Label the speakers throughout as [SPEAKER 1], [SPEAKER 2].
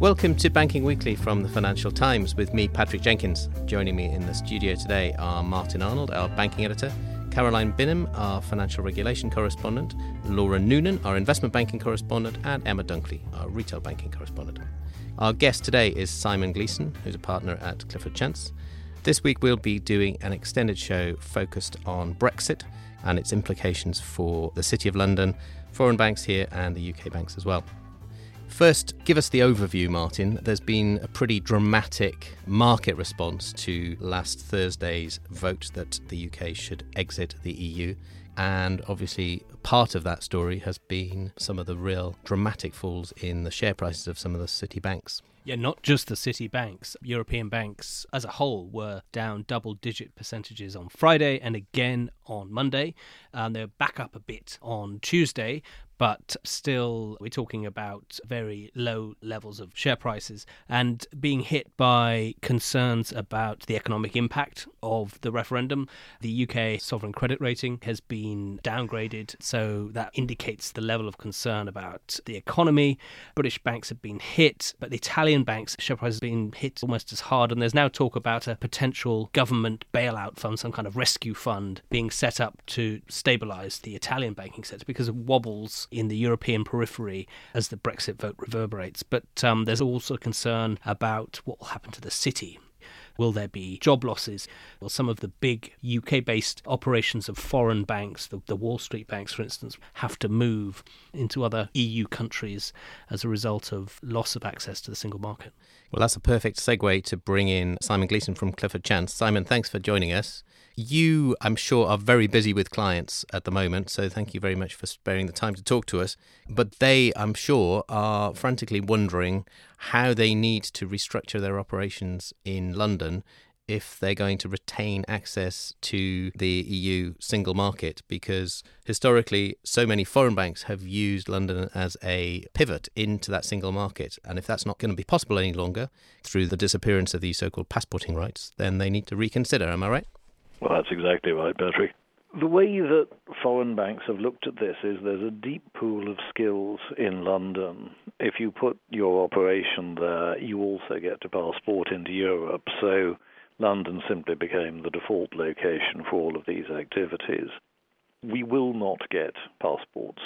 [SPEAKER 1] Welcome to Banking Weekly from the Financial Times with me, Patrick Jenkins. Joining me in the studio today are Martin Arnold, our banking editor, Caroline Binham, our financial regulation correspondent, Laura Noonan, our investment banking correspondent, and Emma Dunkley, our retail banking correspondent. Our guest today is Simon Gleeson, who's a partner at Clifford Chance. This week we'll be doing an extended show focused on Brexit and its implications for the City of London, foreign banks here, and the UK banks as well. First, give us the overview, Martin. There's been a pretty dramatic market response to last Thursday's vote that the UK should exit the EU. And obviously, part of that story has been some of the real dramatic falls in the share prices of some of the city banks.
[SPEAKER 2] Yeah, not just the city banks. European banks as a whole were down double digit percentages on Friday and again on Monday. Um, and they're back up a bit on Tuesday, but still we're talking about very low levels of share prices and being hit by concerns about the economic impact of the referendum. The UK sovereign credit rating has been downgraded, so that indicates the level of concern about the economy. British banks have been hit, but the Italian banks' share price has been hit almost as hard, and there's now talk about a potential government bailout fund, some kind of rescue fund being set up to stabilise the Italian banking sector because of wobbles in the European periphery as the Brexit vote reverberates. But um, there's also concern about what will happen to the city. Will there be job losses? Will some of the big UK based operations of foreign banks, the, the, Wall Street banks, for instance, have to move into other EU countries as a result of loss of access to the single market?
[SPEAKER 1] Well, that's a perfect segue to bring in Simon Gleeson from Clifford Chance. Simon, thanks for joining us. You, I'm sure, are very busy with clients at the moment, so thank you very much for sparing the time to talk to us. But they, I'm sure, are frantically wondering how they need to restructure their operations in London if they're going to retain access to the EU single market because historically so many foreign banks have used London as a pivot into that single market and if that's not going to be possible any longer through the disappearance of these so-called passporting rights then they need to reconsider am I right
[SPEAKER 3] well, that's exactly right, Patrick. The way that foreign banks have looked at this is there's a deep pool of skills in London. If you put your operation there, you also get to passport into Europe. So London simply became the default location for all of these activities. We will not get passports.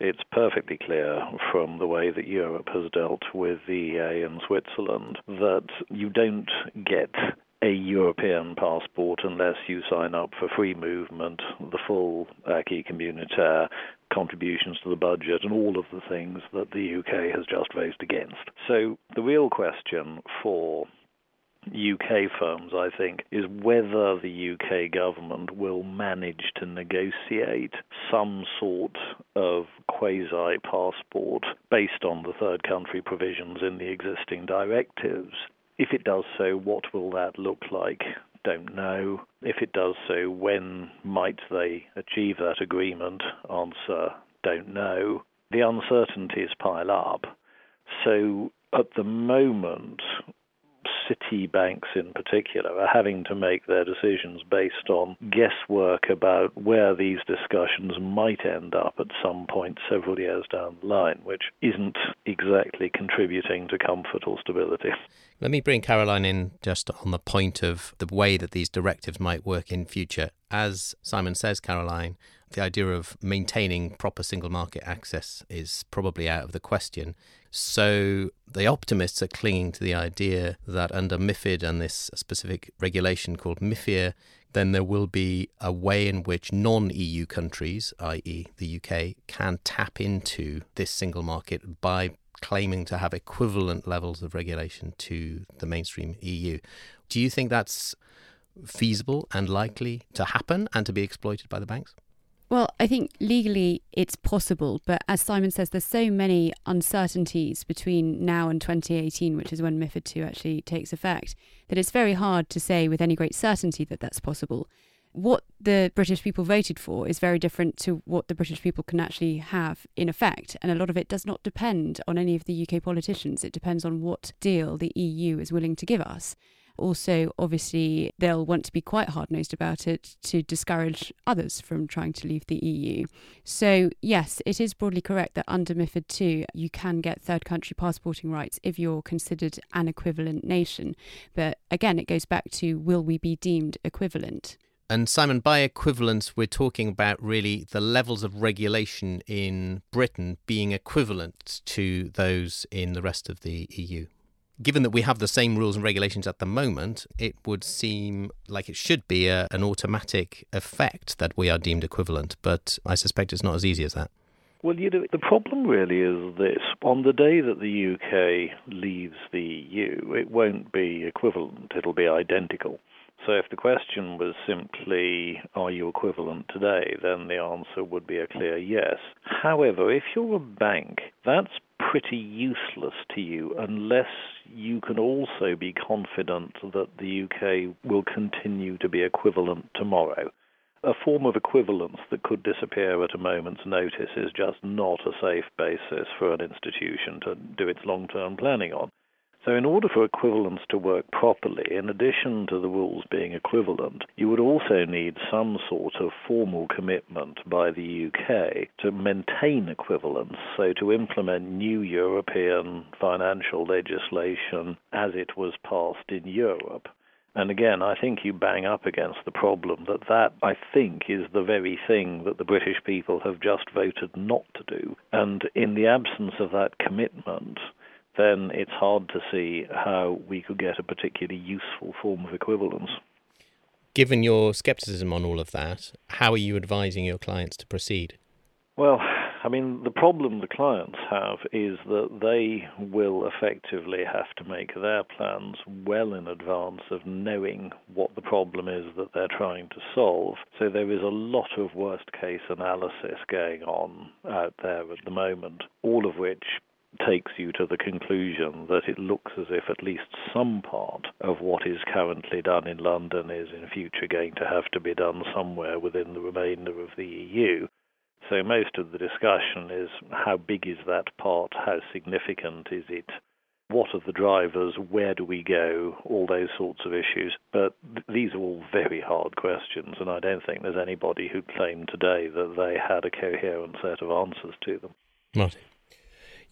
[SPEAKER 3] It's perfectly clear from the way that Europe has dealt with the EEA and Switzerland that you don't get a European passport unless you sign up for free movement, the full acquis communautaire, contributions to the budget, and all of the things that the UK has just voted against. So the real question for UK firms, I think, is whether the UK government will manage to negotiate some sort of quasi passport based on the third country provisions in the existing directives if it does so, what will that look like? Don't know. If it does so, when might they achieve that agreement? Answer, don't know. The uncertainties pile up. So at the moment, city banks in particular are having to make their decisions based on guesswork about where these discussions might end up at some point several years down the line, which isn't exactly contributing to comfort or stability.
[SPEAKER 1] Let me bring Caroline in just on the point of the way that these directives might work in future. As Simon says, Caroline, the idea of maintaining proper single market access is probably out of the question. So the optimists are clinging to the idea that under MIFID and this specific regulation called MIFIR, then there will be a way in which non EU countries, i.e., the UK, can tap into this single market by claiming to have equivalent levels of regulation to the mainstream EU. Do you think that's feasible and likely to happen and to be exploited by the banks?
[SPEAKER 4] Well, I think legally it's possible, but as Simon says, there's so many uncertainties between now and 2018, which is when MIFID II actually takes effect, that it's very hard to say with any great certainty that that's possible. What the British people voted for is very different to what the British people can actually have in effect, and a lot of it does not depend on any of the UK politicians. It depends on what deal the EU is willing to give us. Also, obviously, they'll want to be quite hard nosed about it to discourage others from trying to leave the EU. So, yes, it is broadly correct that under MIFID II, you can get third country passporting rights if you're considered an equivalent nation. But again, it goes back to will we be deemed equivalent?
[SPEAKER 1] And Simon, by equivalence, we're talking about really the levels of regulation in Britain being equivalent to those in the rest of the EU given that we have the same rules and regulations at the moment, it would seem like it should be a, an automatic effect that we are deemed equivalent. But I suspect it's not as easy as that.
[SPEAKER 3] Well, you know, the problem really is this. On the day that the UK leaves the EU, it won't be equivalent, it'll be identical. So if the question was simply, are you equivalent today, then the answer would be a clear yes. However, if you're a bank, that's pretty useless to you unless you can also be confident that the UK will continue to be equivalent tomorrow. A form of equivalence that could disappear at a moment's notice is just not a safe basis for an institution to do its long term planning on. So, in order for equivalence to work properly, in addition to the rules being equivalent, you would also need some sort of formal commitment by the UK to maintain equivalence, so to implement new European financial legislation as it was passed in Europe. And again, I think you bang up against the problem that that, I think, is the very thing that the British people have just voted not to do. And in the absence of that commitment, then it's hard to see how we could get a particularly useful form of equivalence.
[SPEAKER 1] Given your skepticism on all of that, how are you advising your clients to proceed?
[SPEAKER 3] Well, I mean, the problem the clients have is that they will effectively have to make their plans well in advance of knowing what the problem is that they're trying to solve. So there is a lot of worst case analysis going on out there at the moment, all of which takes you to the conclusion that it looks as if at least some part of what is currently done in London is in future going to have to be done somewhere within the remainder of the EU. So most of the discussion is how big is that part, how significant is it, what are the drivers, where do we go, all those sorts of issues. But th- these are all very hard questions, and I don't think there's anybody who claimed today that they had a coherent set of answers to them.
[SPEAKER 1] Martin.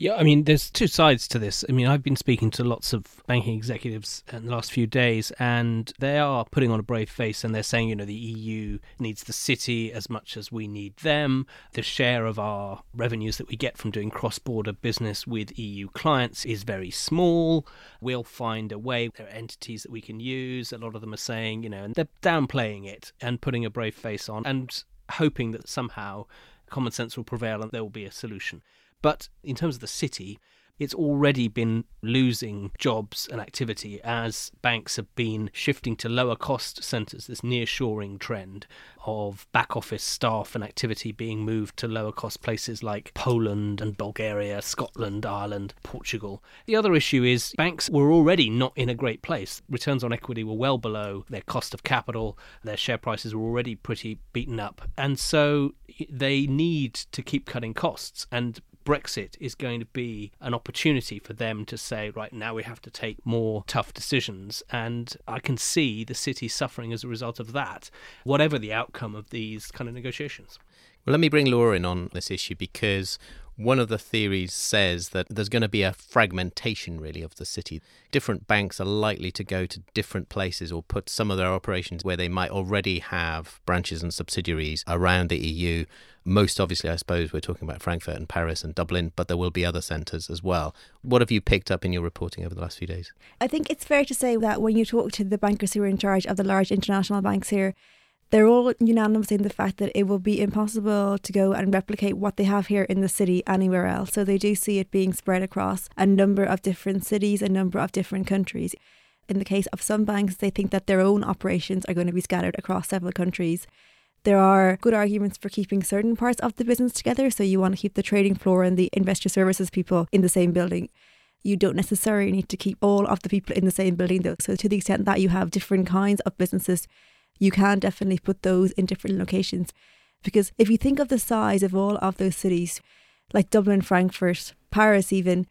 [SPEAKER 2] Yeah, I mean, there's two sides to this. I mean, I've been speaking to lots of banking executives in the last few days, and they are putting on a brave face and they're saying, you know, the EU needs the city as much as we need them. The share of our revenues that we get from doing cross border business with EU clients is very small. We'll find a way. There are entities that we can use. A lot of them are saying, you know, and they're downplaying it and putting a brave face on and hoping that somehow common sense will prevail and there will be a solution. But in terms of the city, it's already been losing jobs and activity as banks have been shifting to lower cost centres, this nearshoring trend of back office staff and activity being moved to lower cost places like Poland and Bulgaria, Scotland, Ireland, Portugal. The other issue is banks were already not in a great place. Returns on equity were well below their cost of capital, their share prices were already pretty beaten up, and so they need to keep cutting costs. And Brexit is going to be an opportunity for them to say, right now we have to take more tough decisions. And I can see the city suffering as a result of that, whatever the outcome of these kind of negotiations.
[SPEAKER 1] Well, let me bring Laura in on this issue because one of the theories says that there's going to be a fragmentation, really, of the city. Different banks are likely to go to different places or put some of their operations where they might already have branches and subsidiaries around the EU. Most obviously, I suppose, we're talking about Frankfurt and Paris and Dublin, but there will be other centres as well. What have you picked up in your reporting over the last few days?
[SPEAKER 5] I think it's fair to say that when you talk to the bankers who are in charge of the large international banks here, they're all unanimous in the fact that it will be impossible to go and replicate what they have here in the city anywhere else. So they do see it being spread across a number of different cities, a number of different countries. In the case of some banks, they think that their own operations are going to be scattered across several countries. There are good arguments for keeping certain parts of the business together. So you want to keep the trading floor and the investor services people in the same building. You don't necessarily need to keep all of the people in the same building, though. So, to the extent that you have different kinds of businesses, you can definitely put those in different locations. Because if you think of the size of all of those cities, like Dublin, Frankfurt, Paris, even,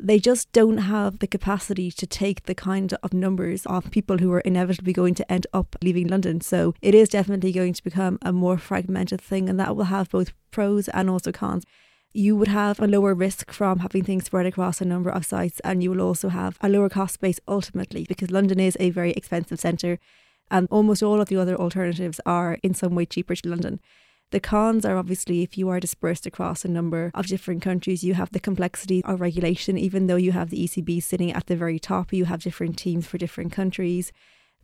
[SPEAKER 5] they just don't have the capacity to take the kind of numbers of people who are inevitably going to end up leaving London. So it is definitely going to become a more fragmented thing, and that will have both pros and also cons. You would have a lower risk from having things spread across a number of sites, and you will also have a lower cost base ultimately because London is a very expensive centre, and almost all of the other alternatives are in some way cheaper to London. The cons are obviously if you are dispersed across a number of different countries, you have the complexity of regulation. Even though you have the ECB sitting at the very top, you have different teams for different countries.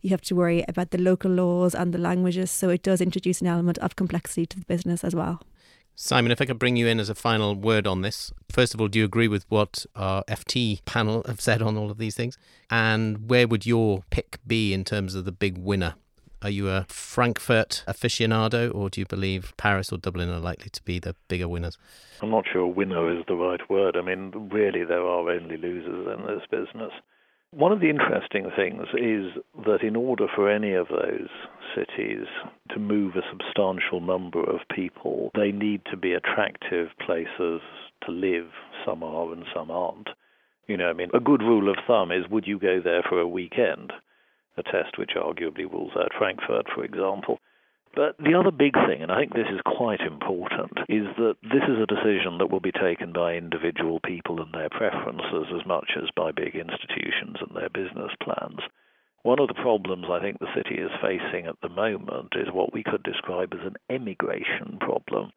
[SPEAKER 5] You have to worry about the local laws and the languages. So it does introduce an element of complexity to the business as well.
[SPEAKER 1] Simon, if I could bring you in as a final word on this. First of all, do you agree with what our FT panel have said on all of these things? And where would your pick be in terms of the big winner are you a Frankfurt aficionado, or do you believe Paris or Dublin are likely to be the bigger winners?
[SPEAKER 3] I'm not sure winner is the right word. I mean, really, there are only losers in this business. One of the interesting things is that in order for any of those cities to move a substantial number of people, they need to be attractive places to live. Some are and some aren't. You know, I mean, a good rule of thumb is would you go there for a weekend? a test which arguably rules out Frankfurt, for example. But the other big thing, and I think this is quite important, is that this is a decision that will be taken by individual people and their preferences as much as by big institutions and their business plans. One of the problems I think the city is facing at the moment is what we could describe as an emigration problem.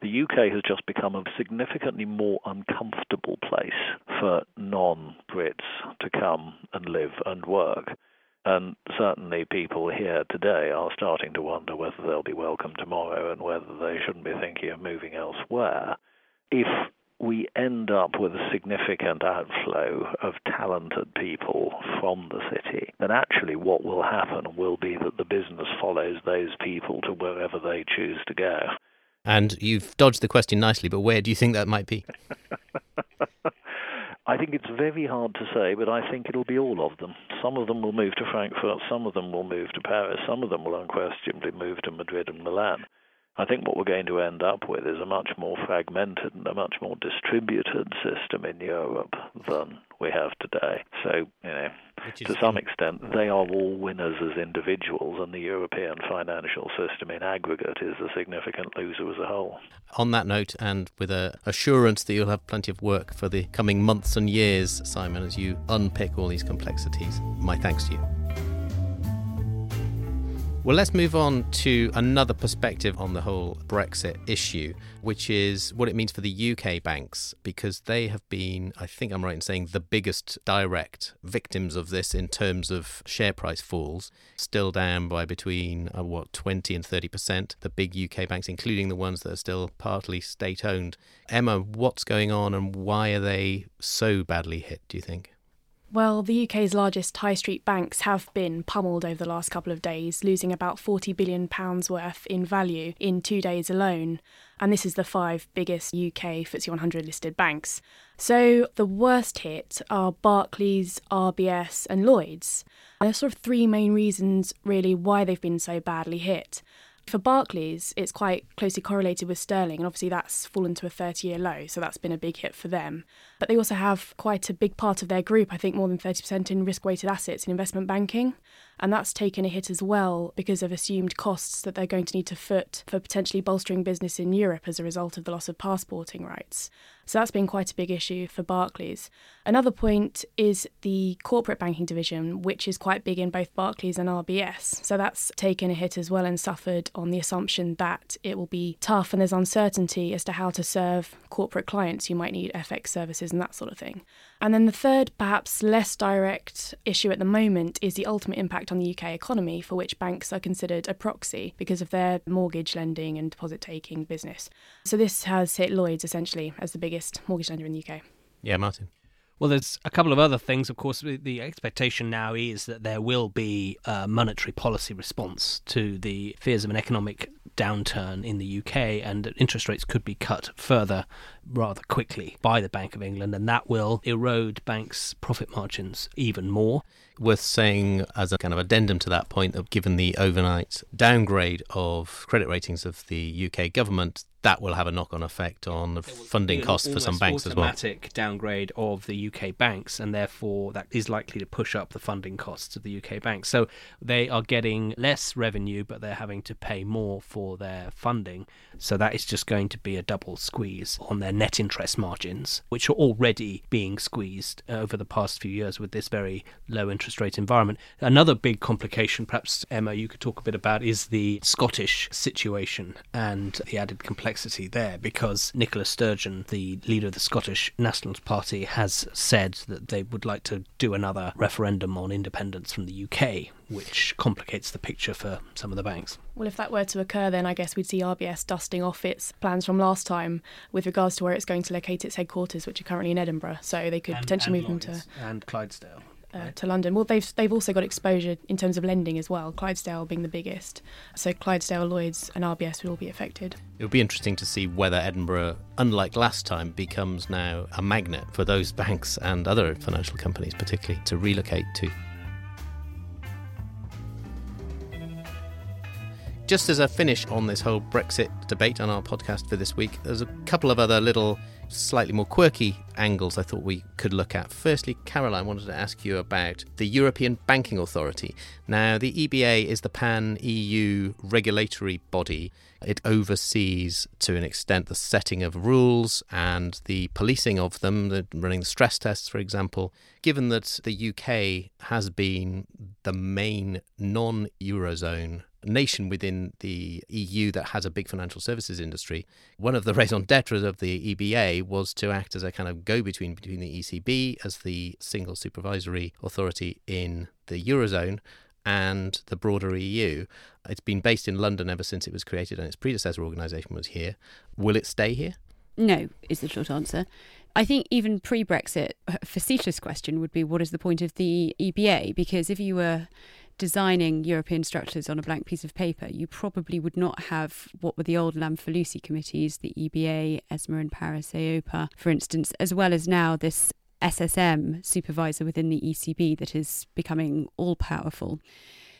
[SPEAKER 3] The UK has just become a significantly more uncomfortable place for non Brits to come and live and work. And certainly people here today are starting to wonder whether they'll be welcome tomorrow and whether they shouldn't be thinking of moving elsewhere. If we end up with a significant outflow of talented people from the city, then actually what will happen will be that the business follows those people to wherever they choose to go.
[SPEAKER 1] And you've dodged the question nicely, but where do you think that might be?
[SPEAKER 3] I think it's very hard to say, but I think it'll be all of them. Some of them will move to Frankfurt, some of them will move to Paris, some of them will unquestionably move to Madrid and Milan. I think what we're going to end up with is a much more fragmented and a much more distributed system in Europe than we have today. So, you know, to some extent, they are all winners as individuals, and the European financial system in aggregate is a significant loser as a whole.
[SPEAKER 1] On that note, and with a assurance that you'll have plenty of work for the coming months and years, Simon, as you unpick all these complexities, my thanks to you. Well, let's move on to another perspective on the whole Brexit issue, which is what it means for the UK banks, because they have been, I think I'm right in saying, the biggest direct victims of this in terms of share price falls, still down by between, uh, what, 20 and 30%. The big UK banks, including the ones that are still partly state owned. Emma, what's going on and why are they so badly hit, do you think?
[SPEAKER 6] Well, the UK's largest high street banks have been pummeled over the last couple of days, losing about £40 billion worth in value in two days alone. And this is the five biggest UK FTSE 100 listed banks. So the worst hit are Barclays, RBS, and Lloyds. There are sort of three main reasons, really, why they've been so badly hit. For Barclays, it's quite closely correlated with sterling, and obviously that's fallen to a 30 year low, so that's been a big hit for them. But they also have quite a big part of their group, I think more than 30% in risk weighted assets in investment banking and that's taken a hit as well because of assumed costs that they're going to need to foot for potentially bolstering business in Europe as a result of the loss of passporting rights. So that's been quite a big issue for Barclays. Another point is the corporate banking division, which is quite big in both Barclays and RBS. So that's taken a hit as well and suffered on the assumption that it will be tough and there's uncertainty as to how to serve corporate clients who might need FX services and that sort of thing. And then the third, perhaps less direct issue at the moment is the ultimate impact on the UK economy, for which banks are considered a proxy because of their mortgage lending and deposit taking business. So this has hit Lloyds essentially as the biggest mortgage lender in the UK.
[SPEAKER 1] Yeah, Martin.
[SPEAKER 2] Well, there's a couple of other things. Of course, the expectation now is that there will be a monetary policy response to the fears of an economic downturn in the UK, and that interest rates could be cut further rather quickly by the Bank of England, and that will erode banks' profit margins even more.
[SPEAKER 1] Worth saying, as a kind of addendum to that point, that given the overnight downgrade of credit ratings of the UK government, that will have a knock-on effect on the funding costs for some banks as well.
[SPEAKER 2] Automatic downgrade of the UK banks, and therefore that is likely to push up the funding costs of the UK banks. So they are getting less revenue, but they're having to pay more for their funding. So that is just going to be a double squeeze on their net interest margins, which are already being squeezed uh, over the past few years with this very low interest rate environment. Another big complication, perhaps Emma, you could talk a bit about, is the Scottish situation and the added complexity complexity there because Nicola Sturgeon, the leader of the Scottish National Party, has said that they would like to do another referendum on independence from the UK, which complicates the picture for some of the banks.
[SPEAKER 6] Well, if that were to occur, then I guess we'd see RBS dusting off its plans from last time with regards to where it's going to locate its headquarters, which are currently in Edinburgh. So they could
[SPEAKER 2] and,
[SPEAKER 6] potentially
[SPEAKER 2] and
[SPEAKER 6] move them to.
[SPEAKER 2] And Clydesdale
[SPEAKER 6] uh, to London. Well, they've they've also got exposure in terms of lending as well. Clydesdale being the biggest, so Clydesdale, Lloyds, and RBS would all be affected.
[SPEAKER 1] It would be interesting to see whether Edinburgh, unlike last time, becomes now a magnet for those banks and other financial companies, particularly to relocate to. Just as a finish on this whole Brexit debate on our podcast for this week, there's a couple of other little slightly more quirky angles I thought we could look at. Firstly, Caroline wanted to ask you about the European Banking Authority. Now, the EBA is the pan EU regulatory body. It oversees, to an extent, the setting of rules and the policing of them, the running the stress tests, for example. Given that the UK has been the main non Eurozone nation within the EU that has a big financial services industry, one of the raison d'etre of the EBA was to act as a kind of go between between the ECB as the single supervisory authority in the Eurozone and the broader EU. It's been based in London ever since it was created and its predecessor organisation was here. Will it stay here?
[SPEAKER 4] No, is the short answer. I think even pre Brexit, a facetious question would be what is the point of the EBA? Because if you were designing European structures on a blank piece of paper, you probably would not have what were the old Lamfalussy committees, the EBA, ESMA in Paris, EIOPA, for instance, as well as now this SSM supervisor within the ECB that is becoming all powerful.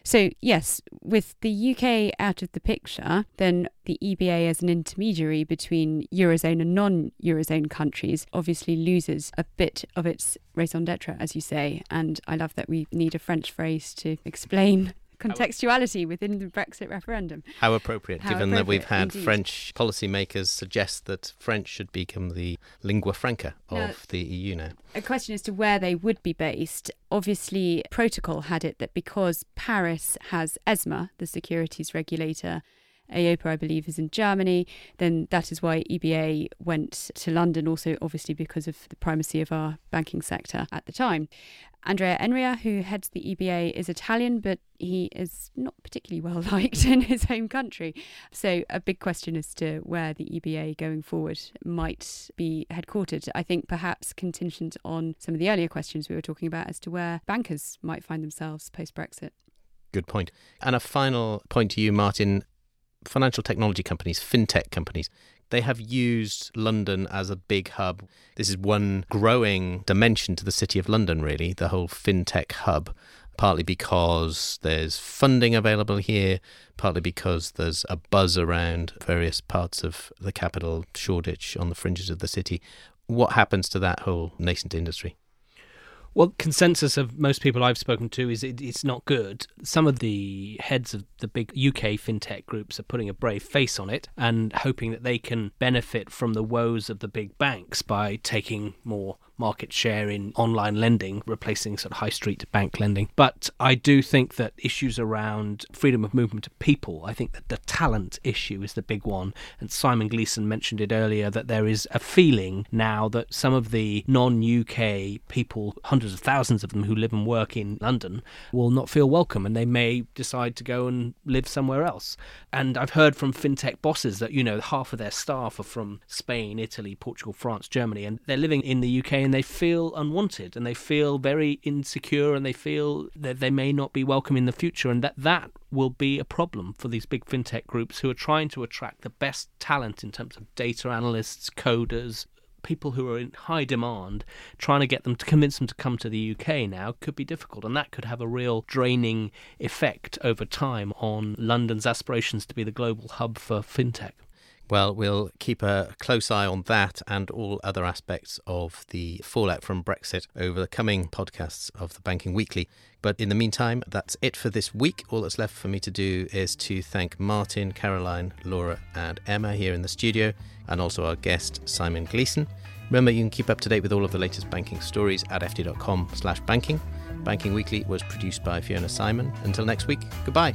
[SPEAKER 4] So, yes, with the UK out of the picture, then the EBA as an intermediary between Eurozone and non Eurozone countries obviously loses a bit of its raison d'etre, as you say. And I love that we need a French phrase to explain contextuality within the Brexit referendum.
[SPEAKER 1] How appropriate,
[SPEAKER 4] How
[SPEAKER 1] given
[SPEAKER 4] appropriate,
[SPEAKER 1] that we've had
[SPEAKER 4] indeed.
[SPEAKER 1] French policymakers suggest that French should become the lingua franca of
[SPEAKER 4] Now-
[SPEAKER 1] the EU now.
[SPEAKER 4] A question as to where they would be based. Obviously, protocol had it that because Paris has ESMA, the securities regulator, EIOPA, I believe, is in Germany, then that is why EBA went to London, also obviously because of the primacy of our banking sector at the time. Andrea Enria, who heads the EBA, is Italian, but he is not particularly well liked in his home country. So, a big question as to where the EBA going forward might be headquartered. I think perhaps contingent on some of the earlier questions we were talking about as to where bankers might find themselves post Brexit.
[SPEAKER 1] Good point. And a final point to you, Martin. Financial technology companies, fintech companies, they have used London as a big hub. This is one growing dimension to the City of London, really, the whole fintech hub. Partly because there's funding available here, partly because there's a buzz around various parts of the capital, Shoreditch, on the fringes of the city. What happens to that whole nascent industry?
[SPEAKER 2] Well, consensus of most people I've spoken to is it, it's not good. Some of the heads of the big UK fintech groups are putting a brave face on it and hoping that they can benefit from the woes of the big banks by taking more market share in online lending, replacing sort of high street bank lending. But I do think that issues around freedom of movement of people, I think that the talent issue is the big one. And Simon Gleeson mentioned it earlier that there is a feeling now that some of the non UK people, hundreds of thousands of them who live and work in London, will not feel welcome and they may decide to go and live somewhere else. And I've heard from fintech bosses that, you know, half of their staff are from Spain, Italy, Portugal, France, Germany, and they're living in the UK and they feel unwanted and they feel very insecure and they feel that they may not be welcome in the future and that that will be a problem for these big fintech groups who are trying to attract the best talent in terms of data analysts, coders, people who are in high demand, trying to get them to convince them to come to the UK now could be difficult. And that could have a real draining effect over time on London's aspirations to be the global hub for fintech.
[SPEAKER 1] Well, we'll keep a close eye on that and all other aspects of the fallout from Brexit over the coming podcasts of the Banking Weekly. But in the meantime, that's it for this week. All that's left for me to do is to thank Martin, Caroline, Laura, and Emma here in the studio, and also our guest, Simon Gleeson. Remember, you can keep up to date with all of the latest banking stories at ft.com slash banking. Banking Weekly was produced by Fiona Simon. Until next week, goodbye.